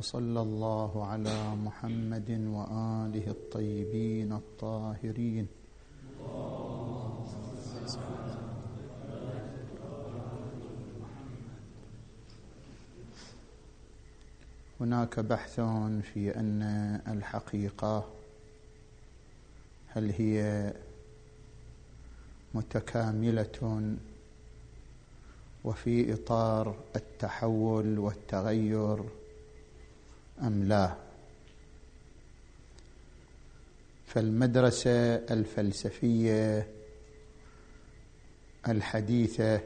وصلى الله على محمد وآله الطيبين الطاهرين. هناك بحث في أن الحقيقة هل هي متكاملة وفي إطار التحول والتغير أم لا؟ فالمدرسة الفلسفية الحديثة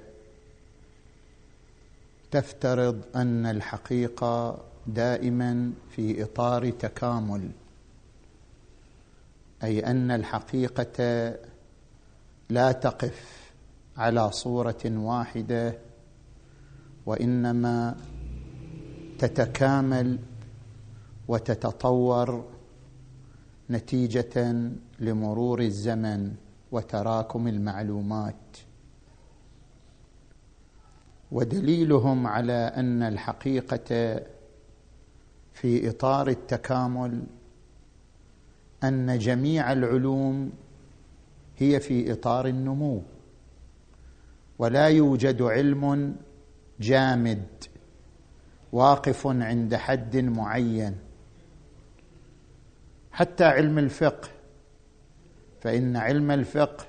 تفترض أن الحقيقة دائما في إطار تكامل أي أن الحقيقة لا تقف على صورة واحدة وإنما تتكامل وتتطور نتيجة لمرور الزمن وتراكم المعلومات. ودليلهم على أن الحقيقة في إطار التكامل أن جميع العلوم هي في إطار النمو ولا يوجد علم جامد واقف عند حد معين. حتى علم الفقه. فإن علم الفقه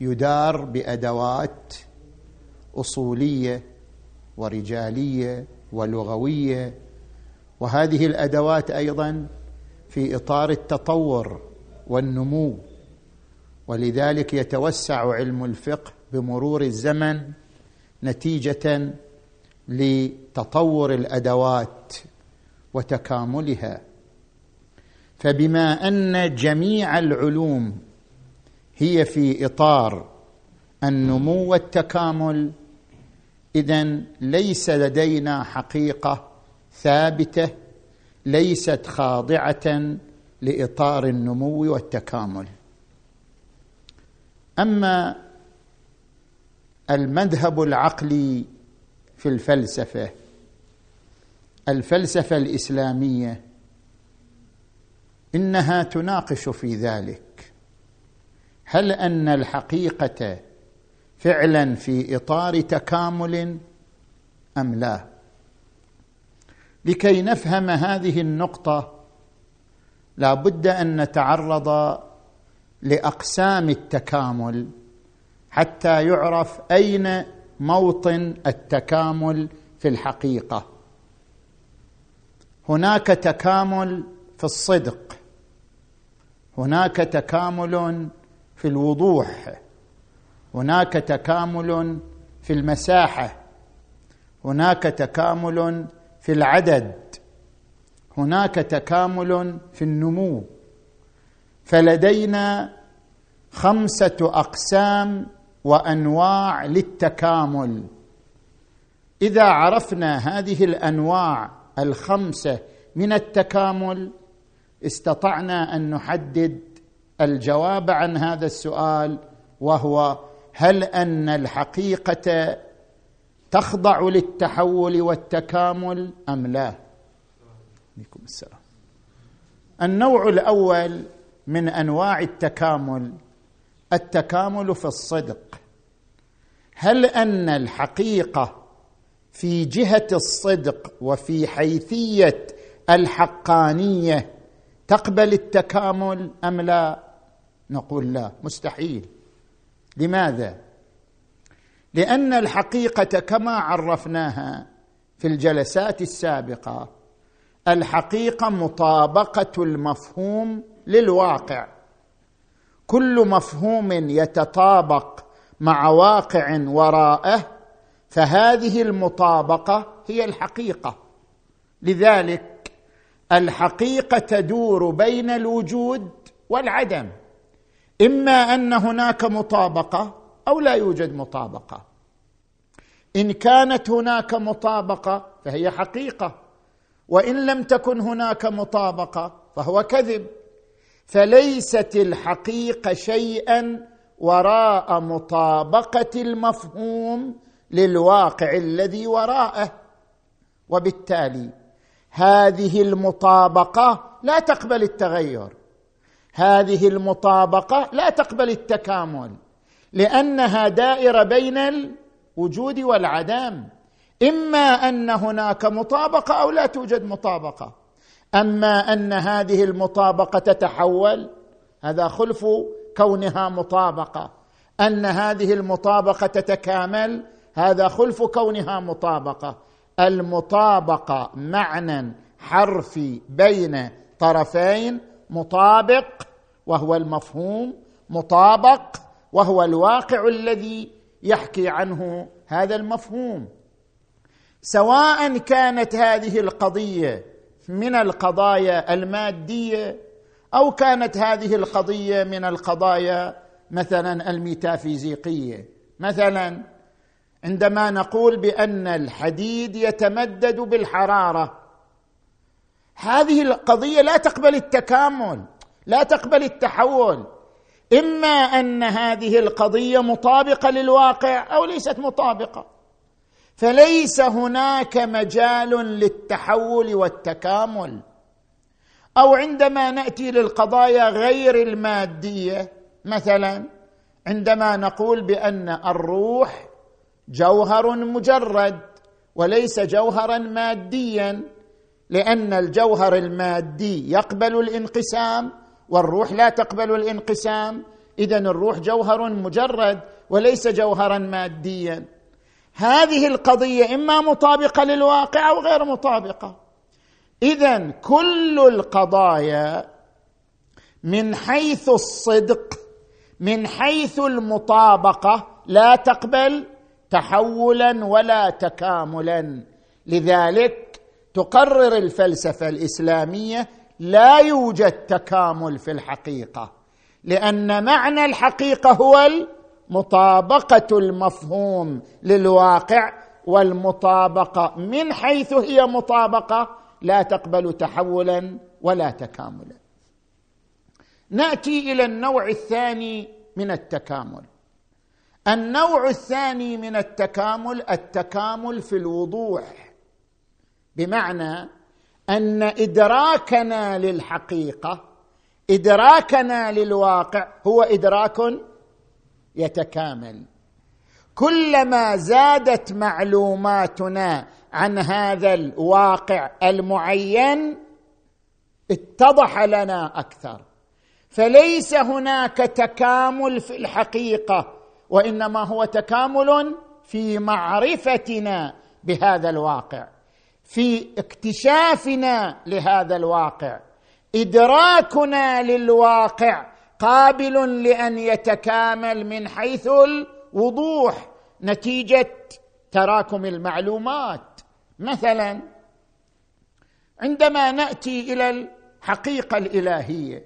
يدار بأدوات أصولية ورجالية ولغوية وهذه الأدوات أيضا في إطار التطور والنمو. ولذلك يتوسع علم الفقه بمرور الزمن نتيجة لتطور الأدوات وتكاملها. فبما أن جميع العلوم هي في إطار النمو والتكامل اذا ليس لدينا حقيقة ثابتة ليست خاضعة لإطار النمو والتكامل. أما المذهب العقلي في الفلسفة الفلسفة الإسلامية إنها تناقش في ذلك. هل أن الحقيقة فعلا في إطار تكامل أم لا؟ لكي نفهم هذه النقطة لا بد أن نتعرض لأقسام التكامل حتى يعرف أين موطن التكامل في الحقيقة. هناك تكامل في الصدق. هناك تكامل في الوضوح هناك تكامل في المساحة هناك تكامل في العدد هناك تكامل في النمو. فلدينا خمسة أقسام وأنواع للتكامل. إذا عرفنا هذه الأنواع الخمسة من التكامل استطعنا أن نحدد الجواب عن هذا السؤال وهو هل أن الحقيقة تخضع للتحول والتكامل أم لا؟ عليكم السلام. النوع الأول من أنواع التكامل التكامل في الصدق. هل أن الحقيقة في جهة الصدق وفي حيثية الحقانية تقبل التكامل أم لا؟ نقول لا مستحيل. لماذا؟ لأن الحقيقة كما عرفناها في الجلسات السابقة الحقيقة مطابقة المفهوم للواقع. كل مفهوم يتطابق مع واقع وراءه فهذه المطابقة هي الحقيقة. لذلك الحقيقة تدور بين الوجود والعدم إما أن هناك مطابقة أو لا يوجد مطابقة. إن كانت هناك مطابقة فهي حقيقة وإن لم تكن هناك مطابقة فهو كذب. فليست الحقيقة شيئا وراء مطابقة المفهوم للواقع الذي وراءه وبالتالي هذه المطابقة لا تقبل التغير. هذه المطابقة لا تقبل التكامل لأنها دائرة بين الوجود والعدم. إما أن هناك مطابقة أو لا توجد مطابقة. أما أن هذه المطابقة تتحول هذا خلف كونها مطابقة. أن هذه المطابقة تتكامل هذا خلف كونها مطابقة. المطابقه معنى حرفي بين طرفين مطابق وهو المفهوم مطابق وهو الواقع الذي يحكي عنه هذا المفهوم. سواء كانت هذه القضية من القضايا المادية أو كانت هذه القضية من القضايا مثلا الميتافيزيقية. مثلا عندما نقول بأن الحديد يتمدد بالحرارة. هذه القضية لا تقبل التكامل لا تقبل التحول. إما أن هذه القضية مطابقة للواقع أو ليست مطابقة. فليس هناك مجال للتحول والتكامل. أو عندما نأتي للقضايا غير المادية مثلا عندما نقول بأن الروح جوهر مجرد وليس جوهرا ماديا لأن الجوهر المادي يقبل الانقسام والروح لا تقبل الانقسام. اذا الروح جوهر مجرد وليس جوهرا ماديا. هذه القضية إما مطابقة للواقع أو غير مطابقة. اذا كل القضايا من حيث الصدق من حيث المطابقة لا تقبل تحولا ولا تكاملا. لذلك تقرر الفلسفة الإسلامية لا يوجد تكامل في الحقيقة لأن معنى الحقيقة هو مطابقه المفهوم للواقع والمطابقة من حيث هي مطابقة لا تقبل تحولا ولا تكاملا. نأتي إلى النوع الثاني من التكامل. النوع الثاني من التكامل التكامل في الوضوح. بمعنى أن إدراكنا للحقيقة إدراكنا للواقع هو إدراك يتكامل. كلما زادت معلوماتنا عن هذا الواقع المعين اتضح لنا أكثر. فليس هناك تكامل في الحقيقة. وإنما هو تكامل في معرفتنا بهذا الواقع في اكتشافنا لهذا الواقع إدراكنا للواقع قابل لأن يتكامل من حيث الوضوح نتيجة تراكم المعلومات. مثلا عندما نأتي إلى الحقيقة الإلهية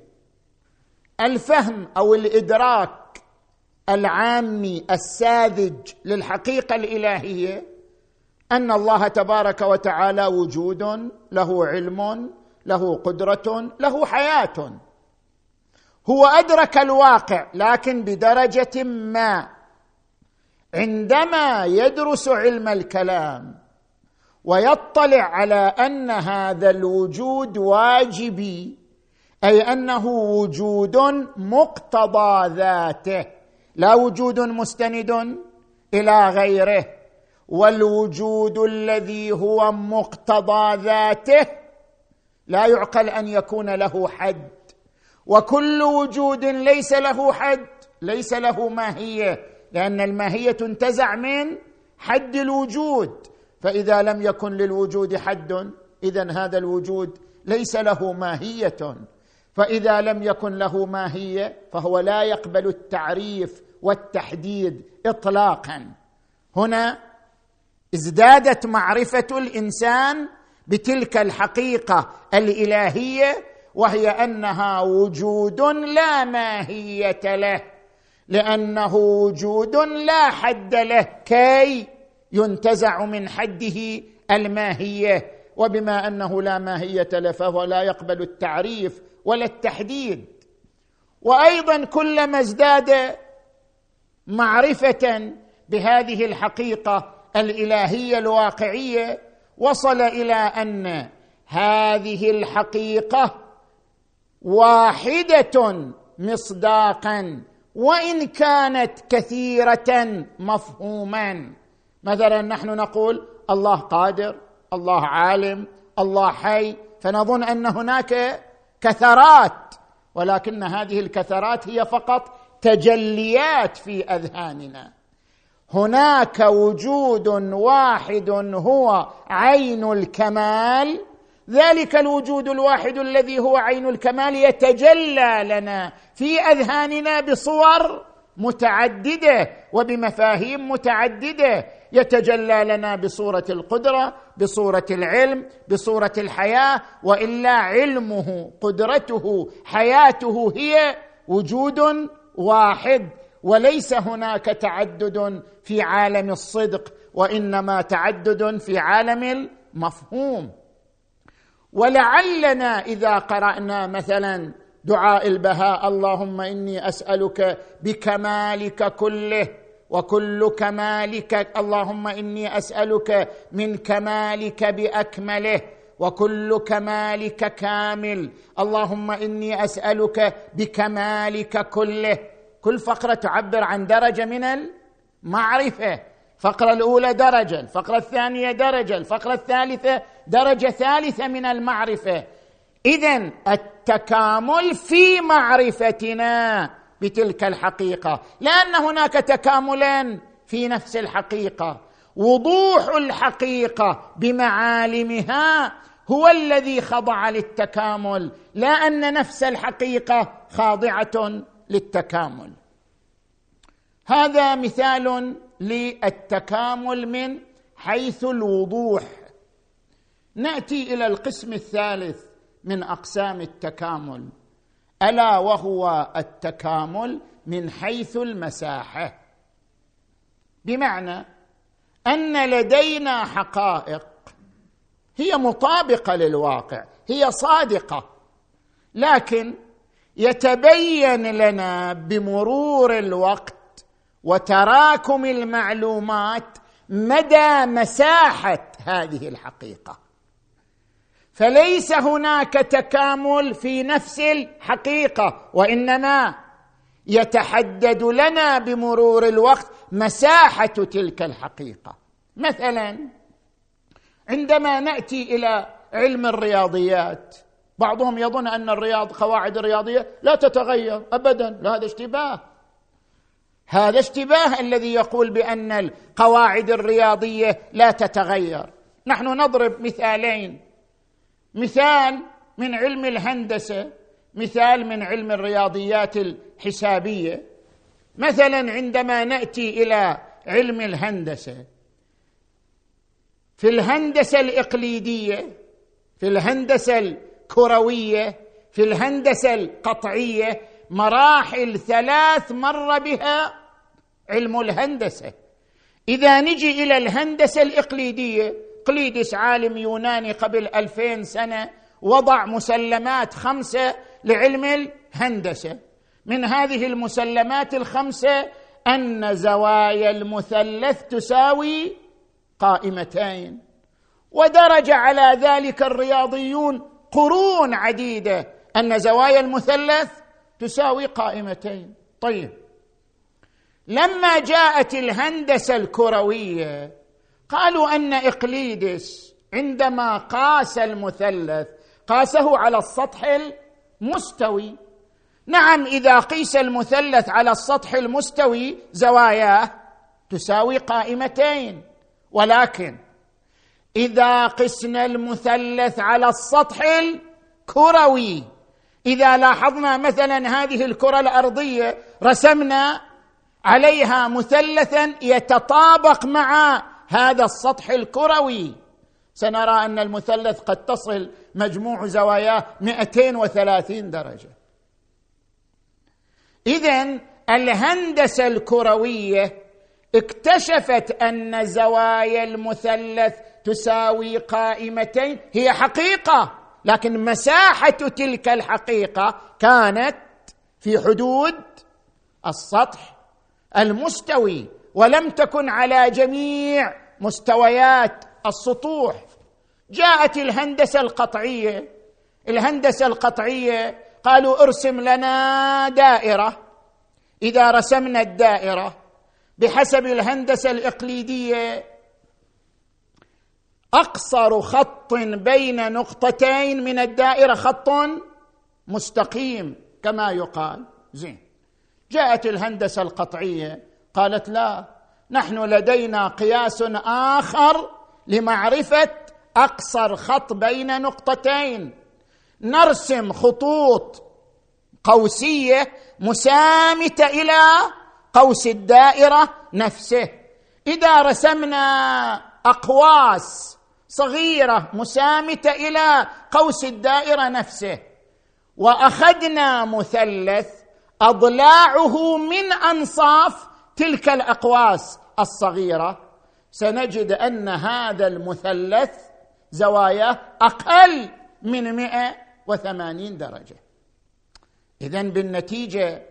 الفهم أو الإدراك العامي الساذج للحقيقة الإلهية أن الله تبارك وتعالى وجود له علم له قدرة له حياة. هو أدرك الواقع لكن بدرجة ما. عندما يدرس علم الكلام ويطلع على أن هذا الوجود واجبي أي أنه وجود مقتضى ذاته لا وجود مستند إلى غيره والوجود الذي هو مقتضى ذاته لا يعقل أن يكون له حد. وكل وجود ليس له حد ليس له ماهية لأن الماهية تنتزع من حد الوجود. فإذا لم يكن للوجود حد اذا هذا الوجود ليس له ماهية. فإذا لم يكن له ماهيه فهو لا يقبل التعريف والتحديد اطلاقا. هنا ازدادت معرفة الإنسان بتلك الحقيقة الإلهية وهي أنها وجود لا ماهية له لأنه وجود لا حد له كي ينتزع من حده الماهية. وبما أنه لا ماهية له فهو لا يقبل التعريف ولا التحديد. وأيضا كلما ازداد معرفة بهذه الحقيقة الإلهية الواقعية وصل إلى أن هذه الحقيقة واحدة مصداقا وإن كانت كثيرة مفهوما. مثلا نحن نقول الله قادر الله عالم الله حي فنظن أن هناك كثرات ولكن هذه الكثرات هي فقط تجليات في أذهاننا. هناك وجود واحد هو عين الكمال. ذلك الوجود الواحد الذي هو عين الكمال يتجلى لنا في أذهاننا بصور متعددة وبمفاهيم متعددة. يتجلى لنا بصورة القدرة بصورة العلم بصورة الحياة وإلا علمه قدرته حياته هي وجود واحد. وليس هناك تعدد في عالم الصدق وإنما تعدد في عالم المفهوم. ولعلنا إذا قرأنا مثلا دعاء البهاء. اللهم إني أسألك بكمالك كله وكل كمالك. اللهم إني أسألك من كمالك بأكمله وكل كمالك كامل. اللهم إني أسألك بكمالك كله. كل فقرة تعبر عن درجة من المعرفة. الفقره الأولى درجة الفقرة الثانية درجة الفقرة الثالثة درجة ثالثة من المعرفة. اذا التكامل في معرفتنا بتلك الحقيقة لأن هناك تكاملا في نفس الحقيقة. وضوح الحقيقة بمعالمها هو الذي خضع للتكامل لا أن نفس الحقيقة خاضعة للتكامل. هذا مثال للتكامل من حيث الوضوح. نأتي إلى القسم الثالث. من أقسام التكامل ألا وهو التكامل من حيث المساحة. بمعنى أن لدينا حقائق هي مطابقة للواقع هي صادقة لكن يتبين لنا بمرور الوقت وتراكم المعلومات مدى مساحة هذه الحقيقة. فليس هناك تكامل في نفس الحقيقة وإنما يتحدد لنا بمرور الوقت مساحة تلك الحقيقة. مثلا عندما نأتي إلى علم الرياضيات بعضهم يظن أن الرياض قواعد الرياضية لا تتغير ابدا لا هذا اشتباه. هذا اشتباه الذي يقول بأن القواعد الرياضية لا تتغير. نحن نضرب مثالين. مثال من علم الهندسة مثال من علم الرياضيات الحسابية. مثلا عندما نأتي إلى علم الهندسة في الهندسة الإقليدية في الهندسة الكروية في الهندسة القطعية مراحل ثلاث مر بها علم الهندسة. إذا نجي إلى الهندسة الإقليدية قليدس عالم يوناني قبل ألفين سنة وضع مسلمات خمسة لعلم الهندسة. من هذه المسلمات الخمسة أن زوايا المثلث تساوي قائمتين. ودرج على ذلك الرياضيون قرون عديدة أن زوايا المثلث تساوي قائمتين. طيب لما جاءت الهندسة الكروية قالوا أن إقليدس عندما قاس المثلث قاسه على السطح المستوي. نعم إذا قيس المثلث على السطح المستوي زواياه تساوي قائمتين ولكن إذا قسنا المثلث على السطح الكروي إذا لاحظنا مثلا هذه الكرة الأرضية رسمنا عليها مثلثا يتطابق مع هذا السطح الكروي. سنرى أن المثلث قد تصل مجموع زواياه 230 درجة. إذا الهندسة الكروية اكتشفت أن زوايا المثلث تساوي قائمتين. هي حقيقة لكن مساحة تلك الحقيقة كانت في حدود السطح المستوي. ولم تكن على جميع مستويات السطوح. جاءت الهندسة القطعية. الهندسة القطعية قالوا ارسم لنا دائرة. إذا رسمنا الدائرة بحسب الهندسة الإقليدية أقصر خط بين نقطتين من الدائرة. خط مستقيم كما يقال. زين. جاءت الهندسة القطعية قالت لا نحن لدينا قياس آخر لمعرفة أقصر خط بين نقطتين. نرسم خطوط قوسية مسامتة إلى قوس الدائرة نفسه. إذا رسمنا أقواس صغيرة مسامتة إلى قوس الدائرة نفسه وأخذنا مثلث أضلاعه من أنصاف تلك الأقواس الصغيرة سنجد أن هذا المثلث زواياه أقل من 180 درجة. اذا بالنتيجة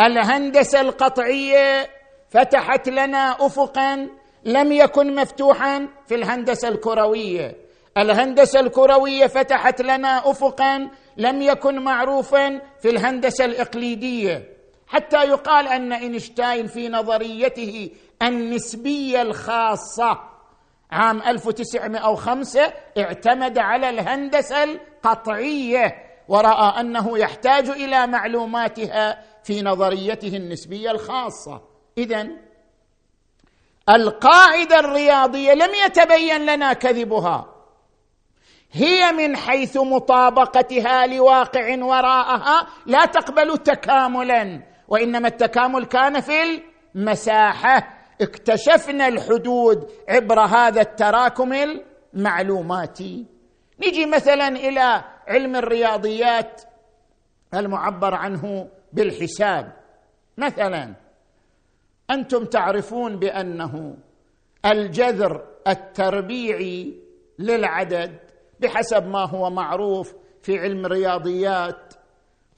الهندسة القطعية فتحت لنا افقا لم يكن مفتوحا في الهندسة الكروية. الهندسة الكروية فتحت لنا افقا لم يكن معروفا في الهندسة الإقليدية. حتى يقال أن إينشتاين في نظريته النسبية الخاصة عام 1905 اعتمد على الهندسة القطعية ورأى أنه يحتاج إلى معلوماتها في نظريته النسبية الخاصة. اذا القاعدة الرياضية لم يتبين لنا كذبها. هي من حيث مطابقتها لواقع وراءها لا تقبل تكاملا. وإنما التكامل كان في المساحة. اكتشفنا الحدود عبر هذا التراكم المعلوماتي. نجي مثلا إلى علم الرياضيات المعبر عنه بالحساب. مثلا أنتم تعرفون بأنه الجذر التربيعي للعدد بحسب ما هو معروف في علم الرياضيات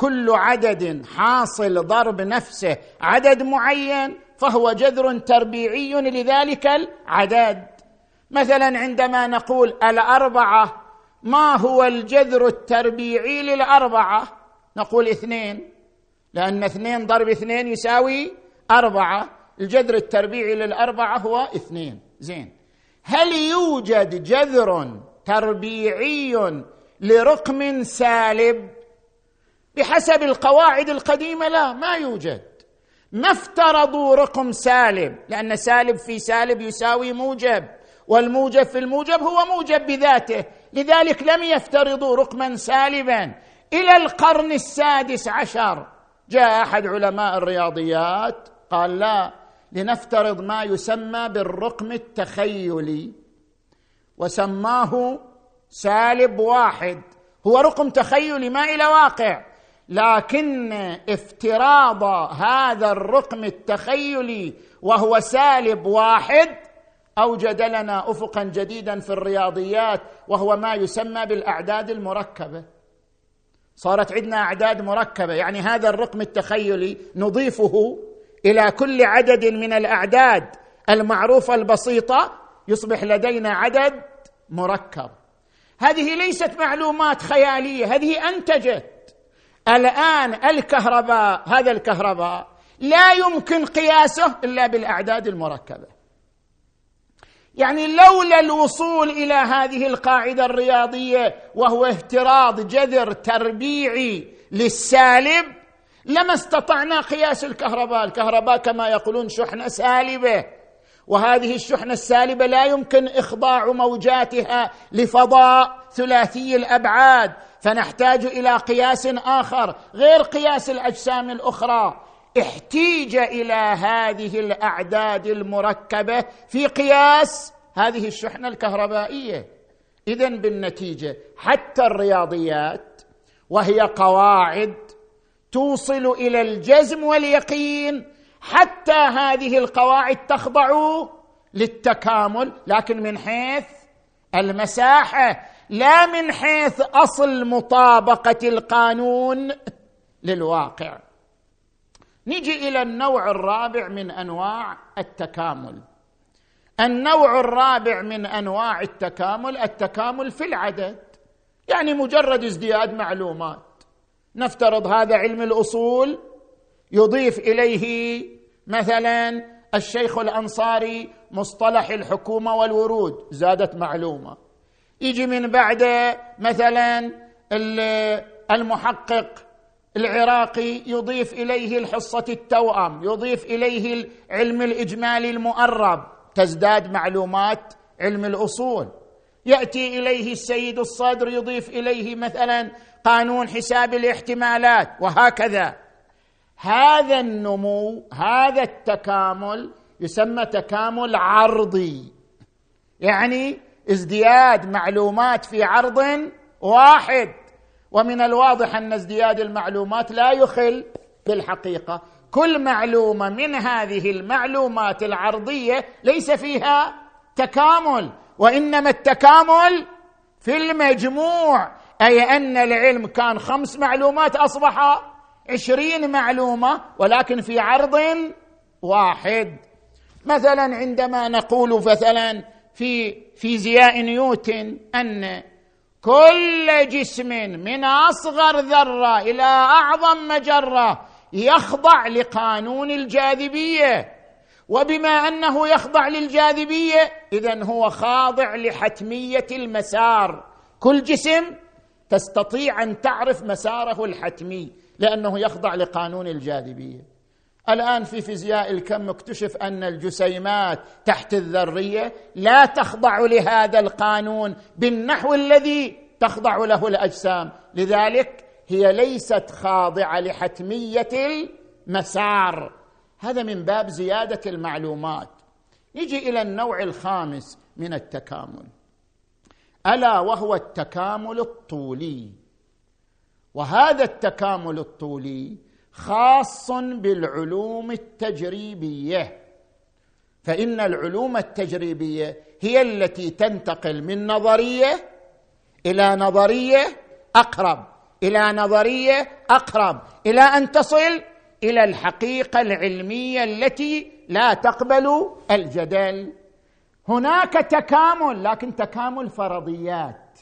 كل عدد حاصل ضرب نفسه عدد معين فهو جذر تربيعي لذلك العدد. مثلا عندما نقول الأربعة ما هو الجذر التربيعي للأربعة؟ نقول اثنين لأن اثنين ضرب اثنين يساوي أربعة. الجذر التربيعي للأربعة هو اثنين. زين. هل يوجد جذر تربيعي لرقم سالب؟ بحسب القواعد القديمة لا ما يوجد. ما افترضوا رقم سالب لأن سالب في سالب يساوي موجب والموجب في الموجب هو موجب بذاته. لذلك لم يفترضوا رقما سالبا. إلى القرن السادس عشر جاء أحد علماء الرياضيات قال لا لنفترض ما يسمى بالرقم التخيلي وسماه سالب واحد. هو رقم تخيلي ما إلى واقع. لكن افتراض هذا الرقم التخيلي وهو سالب واحد أوجد لنا افقا جديدا في الرياضيات وهو ما يسمى بالأعداد المركبة. صارت عندنا أعداد مركبة يعني هذا الرقم التخيلي نضيفه إلى كل عدد من الأعداد المعروفة البسيطة يصبح لدينا عدد مركب. هذه ليست معلومات خيالية هذه انتجت الآن الكهرباء هذا الكهرباء لا يمكن قياسه إلا بالأعداد المركبة. يعني لولا الوصول إلى هذه القاعدة الرياضية وهو افتراض جذر تربيعي للسالب لما استطعنا قياس الكهرباء. الكهرباء كما يقولون شحنة سالبة. وهذه الشحنة السالبة لا يمكن إخضاع موجاتها لفضاء ثلاثي الأبعاد فنحتاج إلى قياس آخر غير قياس الأجسام الأخرى. احتيج إلى هذه الأعداد المركبة في قياس هذه الشحنة الكهربائية. اذا بالنتيجة حتى الرياضيات وهي قواعد توصل إلى الجزم واليقين حتى هذه القواعد تخضع للتكامل لكن من حيث المساحة لا من حيث أصل مطابقة القانون للواقع. نجي إلى النوع الرابع من أنواع التكامل. النوع الرابع من أنواع التكامل التكامل في العدد. يعني مجرد ازدياد معلومات. نفترض هذا علم الأصول يضيف إليه مثلا الشيخ الأنصاري مصطلح الحكومة والورود زادت معلومة. يجي من بعده مثلا المحقق العراقي يضيف إليه الحصة التوأم يضيف إليه العلم الإجمالي المؤرب. تزداد معلومات علم الأصول. يأتي إليه السيد الصدر يضيف إليه مثلا قانون حساب الاحتمالات وهكذا. هذا النمو هذا التكامل يسمى تكامل عرضي. يعني ازدياد معلومات في عرض واحد. ومن الواضح أن ازدياد المعلومات لا يخل بالحقيقة. كل معلومة من هذه المعلومات العرضية ليس فيها تكامل. وإنما التكامل في المجموع. أي أن العلم كان خمس معلومات أصبح عشرين معلومة ولكن في عرض واحد. مثلا عندما نقول مثلا في فيزياء نيوتن أن كل جسم من أصغر ذرة إلى أعظم مجرة يخضع لقانون الجاذبية. وبما أنه يخضع للجاذبية اذا هو خاضع لحتمية المسار. كل جسم تستطيع أن تعرف مساره الحتمي. لأنه يخضع لقانون الجاذبية. الآن في فيزياء الكم اكتشف أن الجسيمات تحت الذرية لا تخضع لهذا القانون بالنحو الذي تخضع له الأجسام. لذلك هي ليست خاضعة لحتمية المسار. هذا من باب زيادة المعلومات. نجي إلى النوع الخامس من التكامل. ألا وهو التكامل الطولي. وهذا التكامل الطولي خاص بالعلوم التجريبية. فإن العلوم التجريبية هي التي تنتقل من نظرية إلى نظرية أقرب إلى نظرية أقرب إلى أن تصل إلى الحقيقة العلمية التي لا تقبل الجدل. هناك تكامل لكن تكامل فرضيات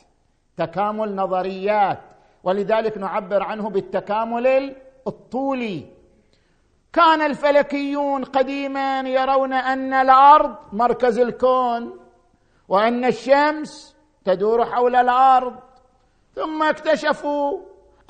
تكامل نظريات ولذلك نعبر عنه بالتكامل الطولي. كان الفلكيون قديما يرون أن الأرض مركز الكون وأن الشمس تدور حول الأرض. ثم اكتشفوا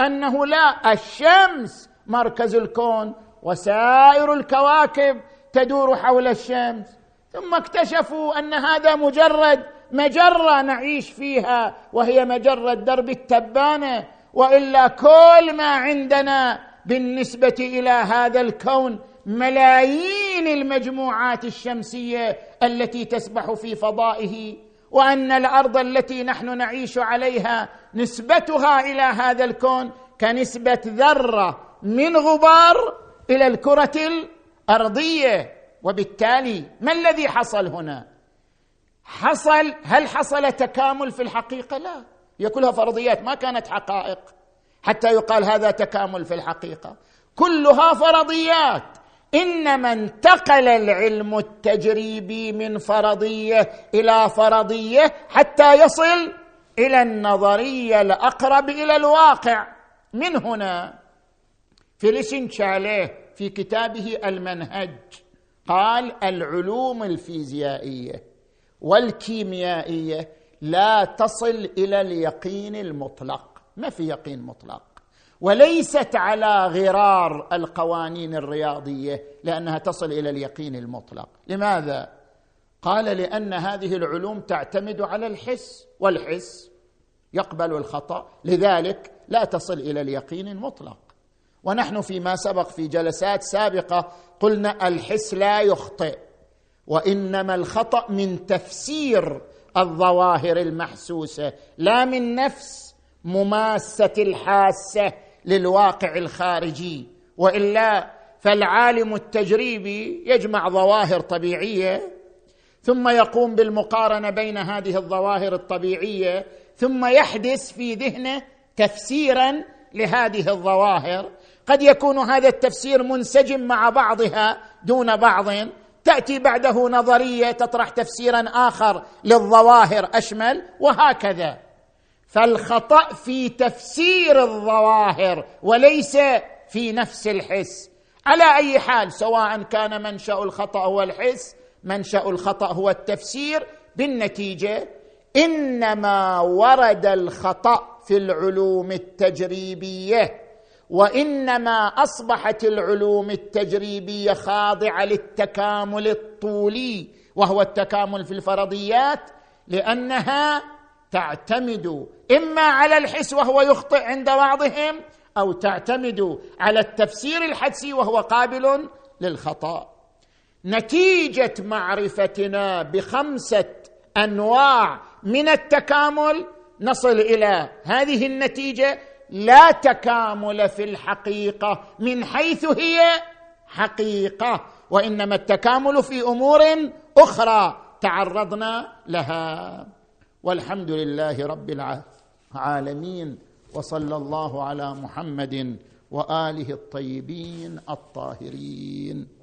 أنه لا الشمس مركز الكون وسائر الكواكب تدور حول الشمس. ثم اكتشفوا أن هذا مجرد مجرة نعيش فيها وهي مجرة درب التبانة. وإلا كل ما عندنا بالنسبة إلى هذا الكون ملايين المجموعات الشمسية التي تسبح في فضائه وأن الأرض التي نحن نعيش عليها نسبتها إلى هذا الكون كنسبة ذرة من غبار إلى الكرة الأرضية. وبالتالي ما الذي حصل هنا؟ حصل هل حصل تكامل في الحقيقة؟ لا. هي كلها فرضيات ما كانت حقائق. حتى يقال هذا تكامل في الحقيقة. كلها فرضيات. إنما انتقل العلم التجريبي من فرضية إلى فرضية حتى يصل إلى النظرية الأقرب إلى الواقع. من هنا؟ فيليسين شاليه في كتابه المنهج قال العلوم الفيزيائية والكيميائية لا تصل إلى اليقين المطلق. ما في يقين مطلق. وليست على غرار القوانين الرياضية لأنها تصل إلى اليقين المطلق. لماذا؟ قال لأن هذه العلوم تعتمد على الحس والحس يقبل الخطأ. لذلك لا تصل إلى اليقين المطلق. ونحن فيما سبق في جلسات سابقة قلنا الحس لا يخطئ وإنما الخطأ من تفسير الظواهر المحسوسة لا من نفس مماسة الحاسة للواقع الخارجي وإلا فالعالم التجريبي يجمع ظواهر طبيعية ثم يقوم بالمقارنة بين هذه الظواهر الطبيعية ثم يحدث في ذهنه تفسيرا لهذه الظواهر. قد يكون هذا التفسير منسجم مع بعضها دون بعض تأتي بعده نظرية تطرح تفسيرا آخر للظواهر أشمل وهكذا. فالخطأ في تفسير الظواهر وليس في نفس الحس. على أي حال سواء كان منشأ الخطأ هو الحس منشأ الخطأ هو التفسير بالنتيجة إنما ورد الخطأ في العلوم التجريبية. وإنما أصبحت العلوم التجريبية خاضعة للتكامل الطولي وهو التكامل في الفرضيات لأنها تعتمد إما على الحس وهو يخطئ عند بعضهم أو تعتمد على التفسير الحدسي وهو قابل للخطأ. نتيجة معرفتنا بخمسة أنواع من التكامل نصل إلى هذه النتيجة لا تكامل في الحقيقة من حيث هي حقيقة وإنما التكامل في أمور أخرى تعرضنا لها. والحمد لله رب العالمين وصلى الله على محمد وآله الطيبين الطاهرين.